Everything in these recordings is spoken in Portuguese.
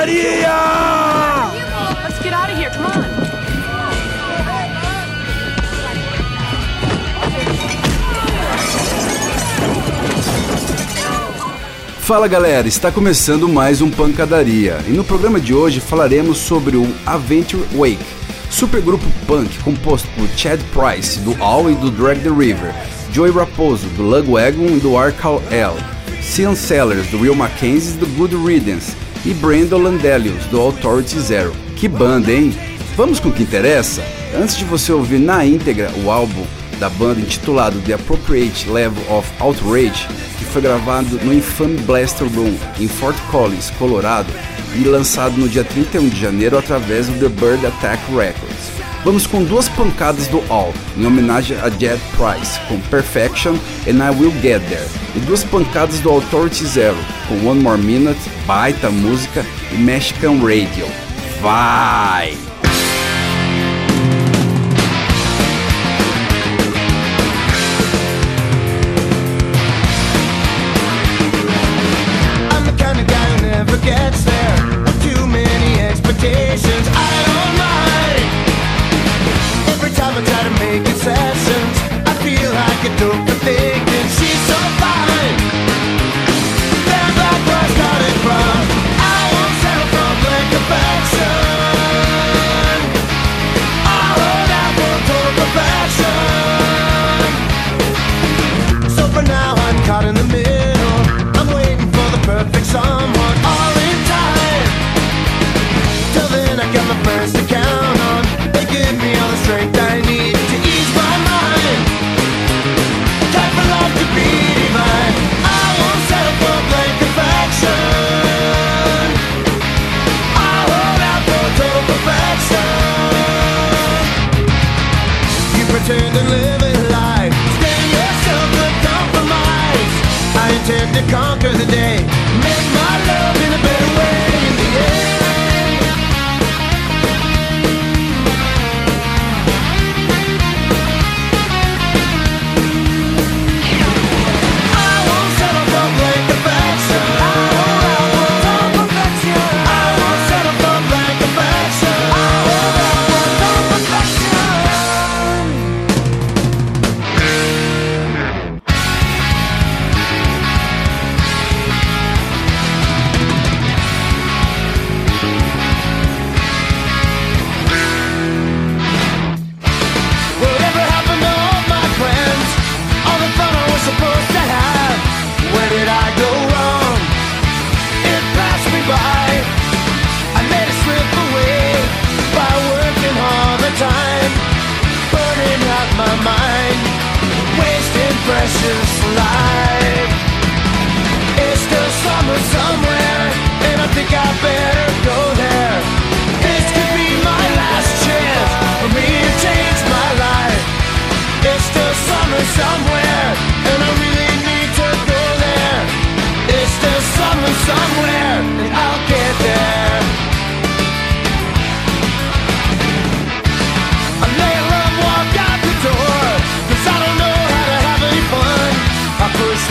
Maria! Let's get out of here. Come on. Fala galera, está começando mais um Pancadaria e no programa de hoje falaremos sobre o Adventure Wake, supergrupo punk composto por Chad Price do All e do Drag the River, Joey Raposo do Lugwagon e do Arcal L, Sean Sellers do Will Mackenzie e do Good Riddance, e Brandon Landelius, do Authority Zero. Que banda, hein? Vamos com o que interessa? Antes de você ouvir na íntegra o álbum da banda intitulado The Appropriate Level of Outrage, que foi gravado no infame Blaster Room em Fort Collins, Colorado, e lançado no dia 31 de janeiro através do The Bird Attack Records. Vamos com duas pancadas do All, em homenagem a Jed Price, com Perfection and I Will Get There, e duas pancadas do Authority Zero, com One More Minute, Baita Música e Mexican Radio. Vai!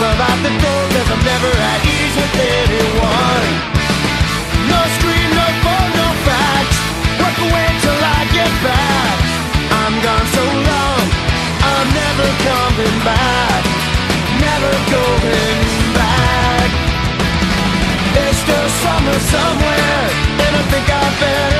love out the door Cause I'm never at ease with anyone No scream, no phone, no facts Work away till I get back I'm gone so long I'm never coming back Never going back It's still summer somewhere And I think I better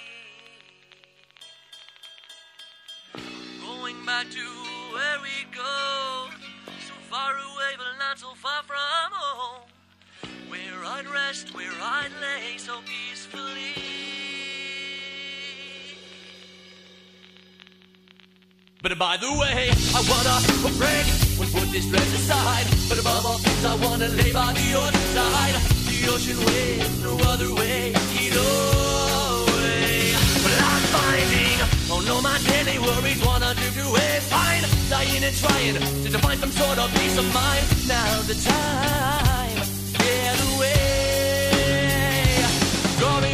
going back to where we go. So far away, but not so far from home. Where I'd rest, where I'd lay so peacefully. But by the way, I wanna a break and put this dress aside. But above all things, I wanna lay by the ocean side, the ocean way, no other way. You know. Oh no, my daily worries wanna do to it fine. Dying and trying to define some sort of peace of mind. Now the time, get away. Going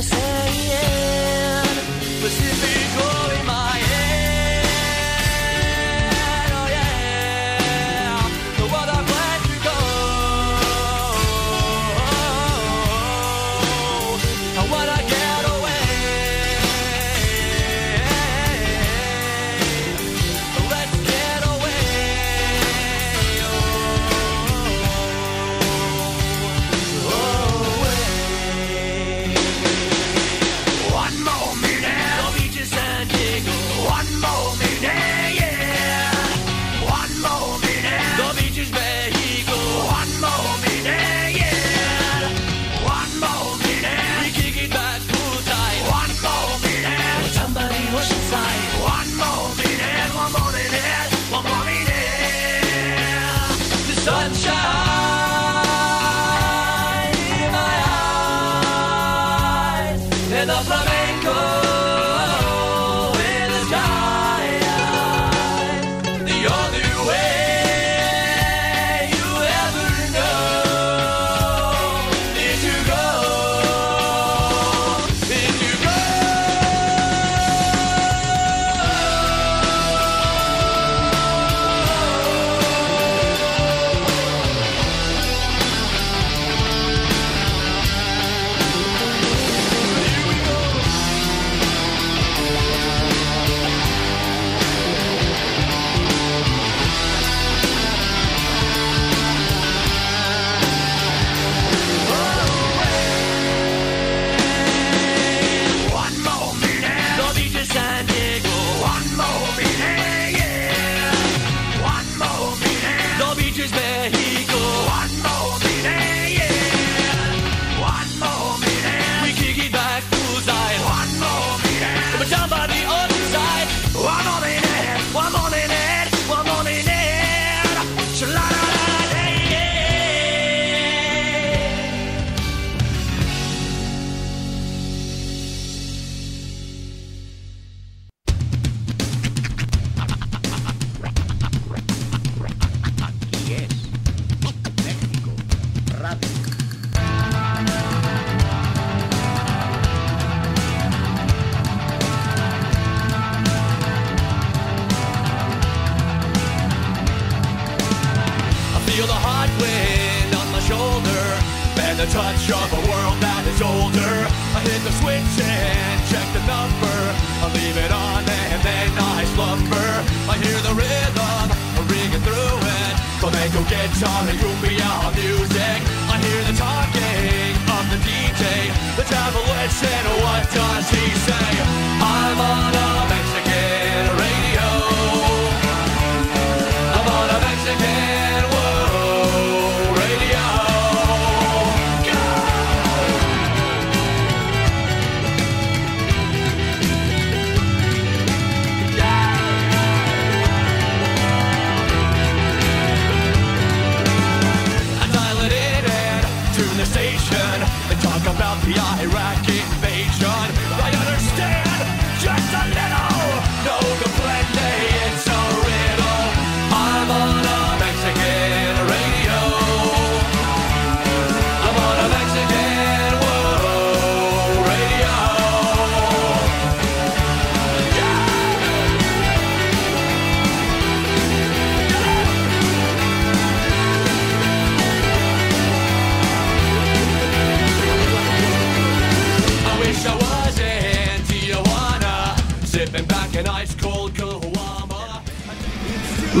Say yeah.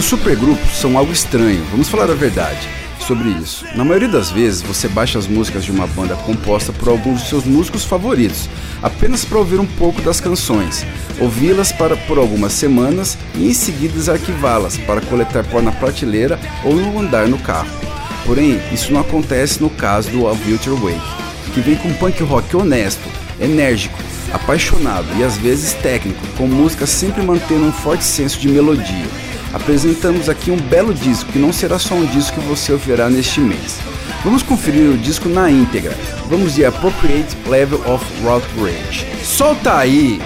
supergrupos são algo estranho, vamos falar a verdade sobre isso. Na maioria das vezes, você baixa as músicas de uma banda composta por alguns de seus músicos favoritos, apenas para ouvir um pouco das canções, ouvi-las para por algumas semanas e em seguida arquivá las para coletar pó na prateleira ou no andar no carro. Porém, isso não acontece no caso do A Future Wake, que vem com punk rock honesto, enérgico, apaixonado e às vezes técnico, com músicas sempre mantendo um forte senso de melodia apresentamos aqui um belo disco que não será só um disco que você ouvirá neste mês. Vamos conferir o disco na íntegra. Vamos de Appropriate Level of Rock Rage. Solta aí!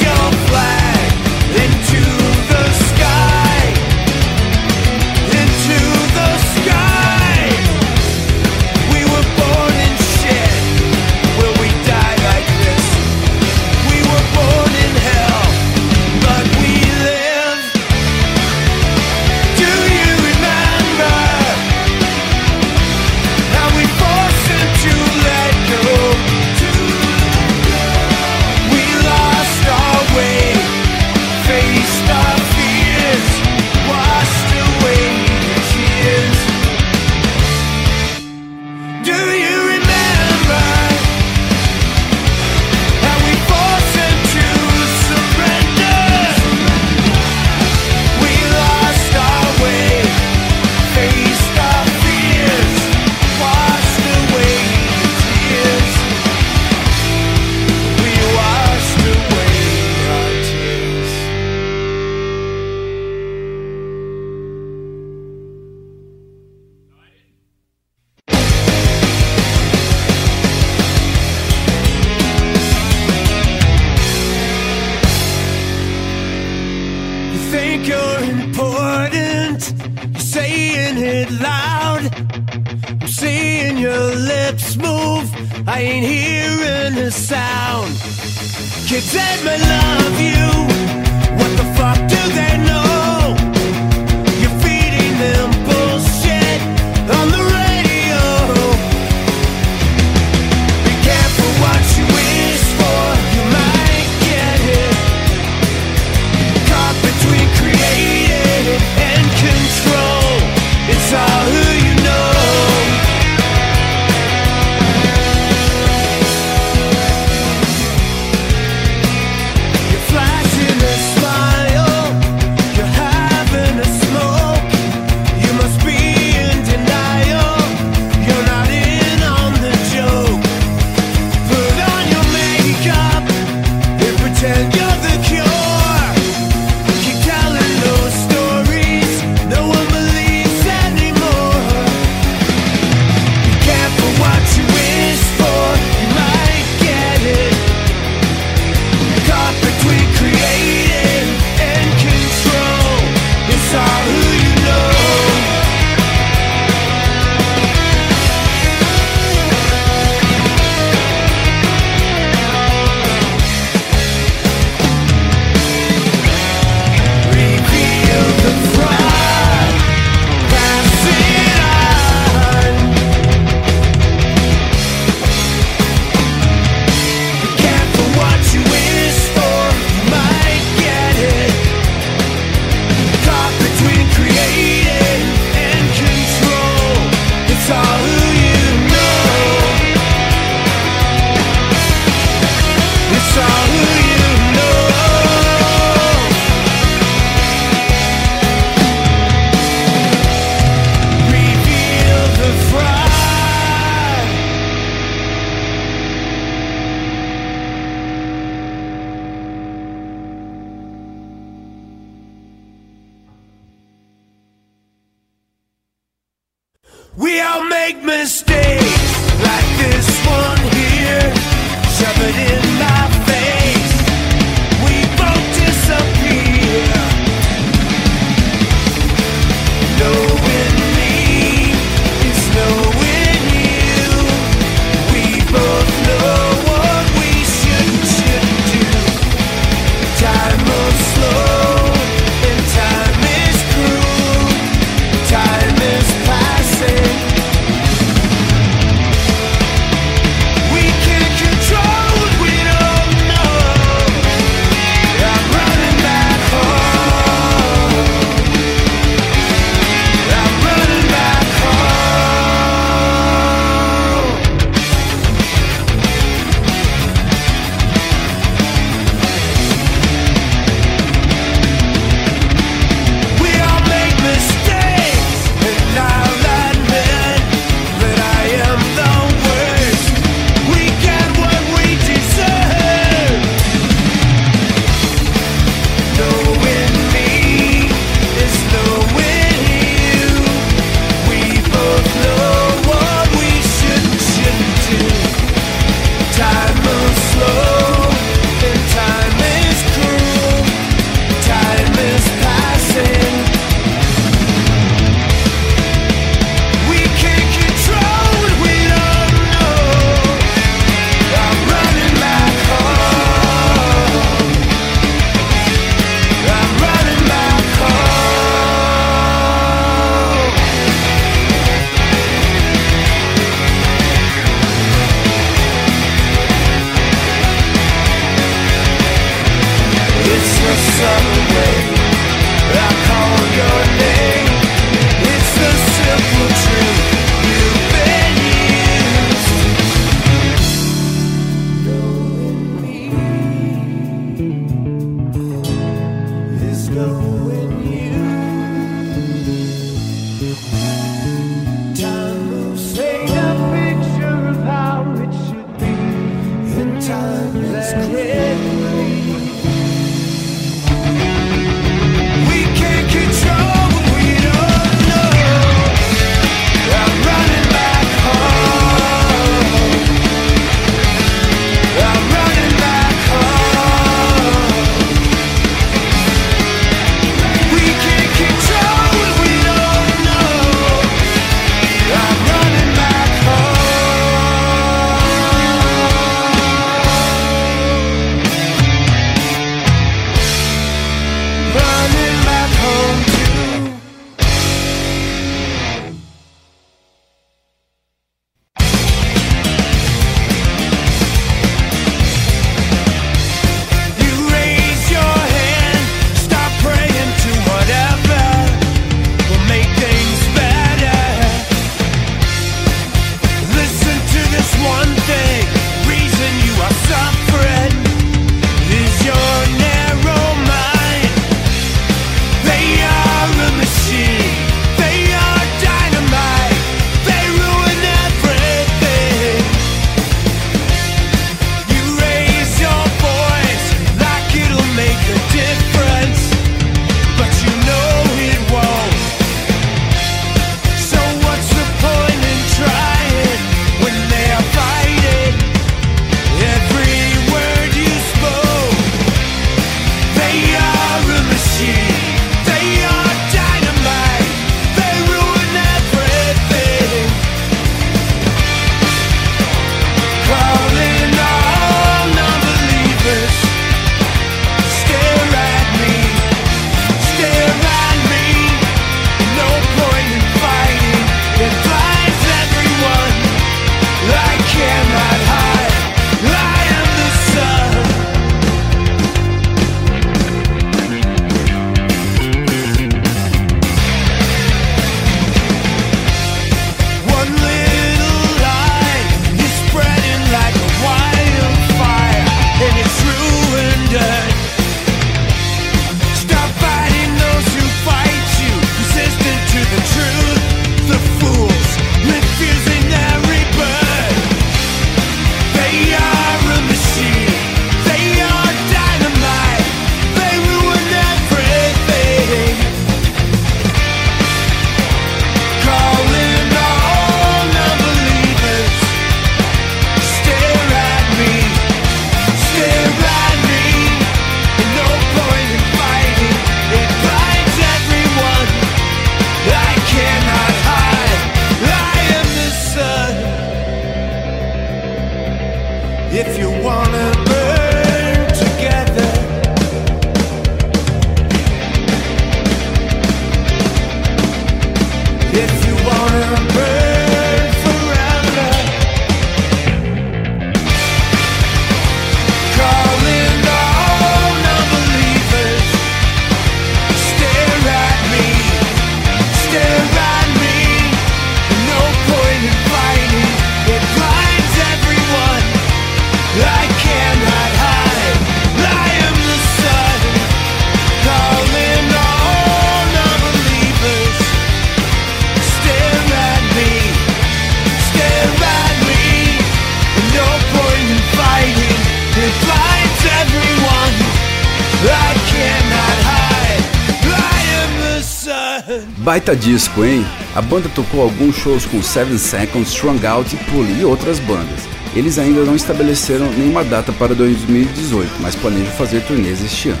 baita disco, hein? A banda tocou alguns shows com Seven Seconds, Strong Out, Pulling e outras bandas. Eles ainda não estabeleceram nenhuma data para 2018, mas planejam fazer turnês este ano.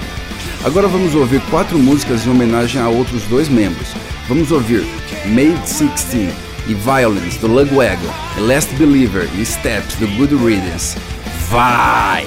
Agora vamos ouvir quatro músicas em homenagem a outros dois membros. Vamos ouvir Made 16 e Violence do Lugwagon, Last Believer e Steps do Good Riddance. Vai!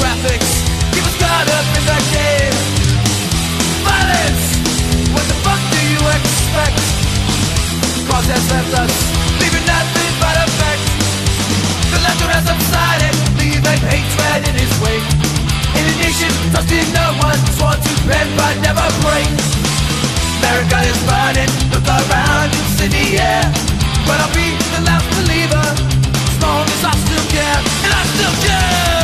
graphics He was caught up in that game Violence! What the fuck do you expect? Protest left us Leaving nothing but effect The laughter has subsided Leaving hatred in his wake In a nation trusting no one Sworn to bend but never break America is burning Look around, it's in the air But I'll be the last believer As long as I still care And I still care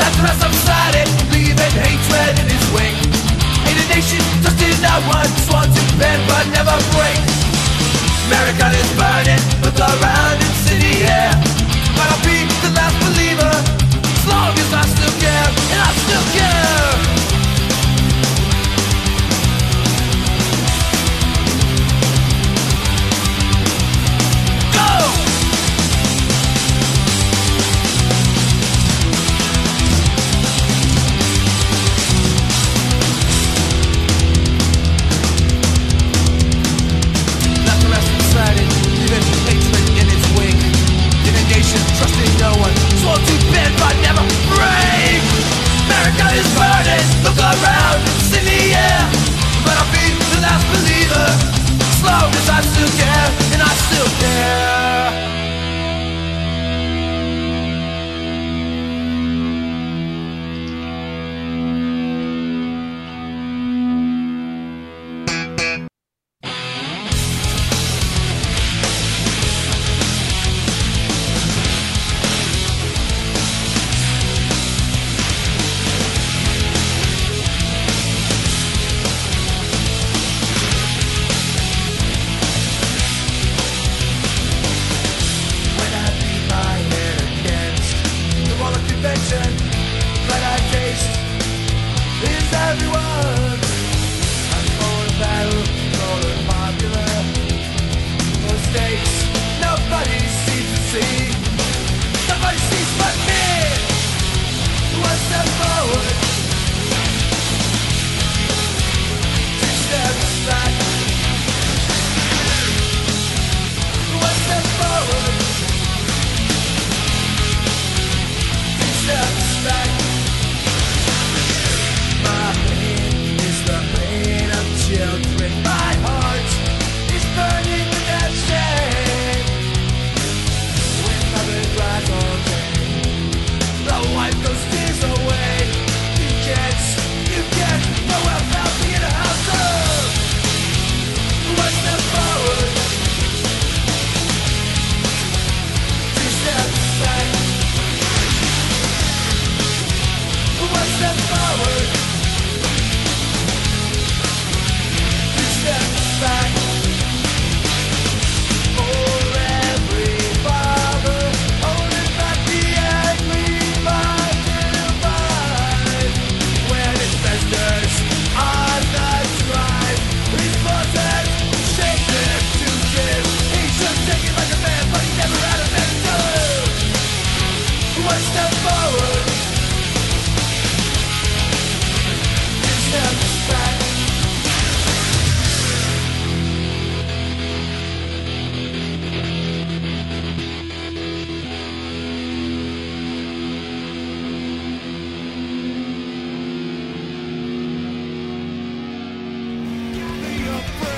that thrust outside it Leaving hatred in his wake. In a nation just in our one Sworn to bend but never break America is burning With the roundings in the air But I'll be the last believer As long as I still care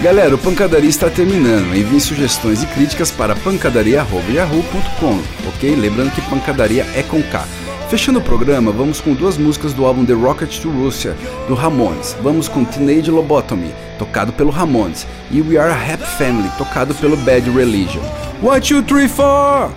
Galera, o Pancadaria está terminando. Envie sugestões e críticas para pancadaria.yahoo.com, ok? Lembrando que pancadaria é com K. Fechando o programa, vamos com duas músicas do álbum The Rocket to Russia, do Ramones. Vamos com Teenage Lobotomy, tocado pelo Ramones, e We Are a Happy Family, tocado pelo Bad Religion. One, two, three, four!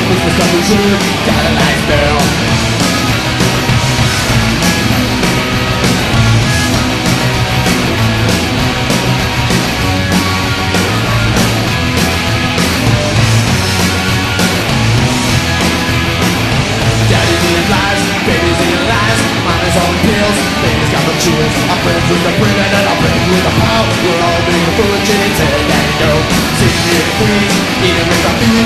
the police Got a nice bill Daddy's eating lies, baby's eating lies on pills, baby's got chills Our friends with the grin and our friends with the pout We're all being foolish and it's head and go Singing eating with our feet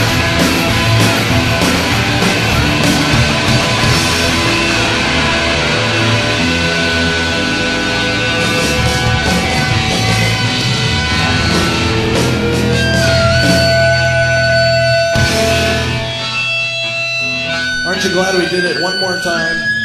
glad we did it one more time.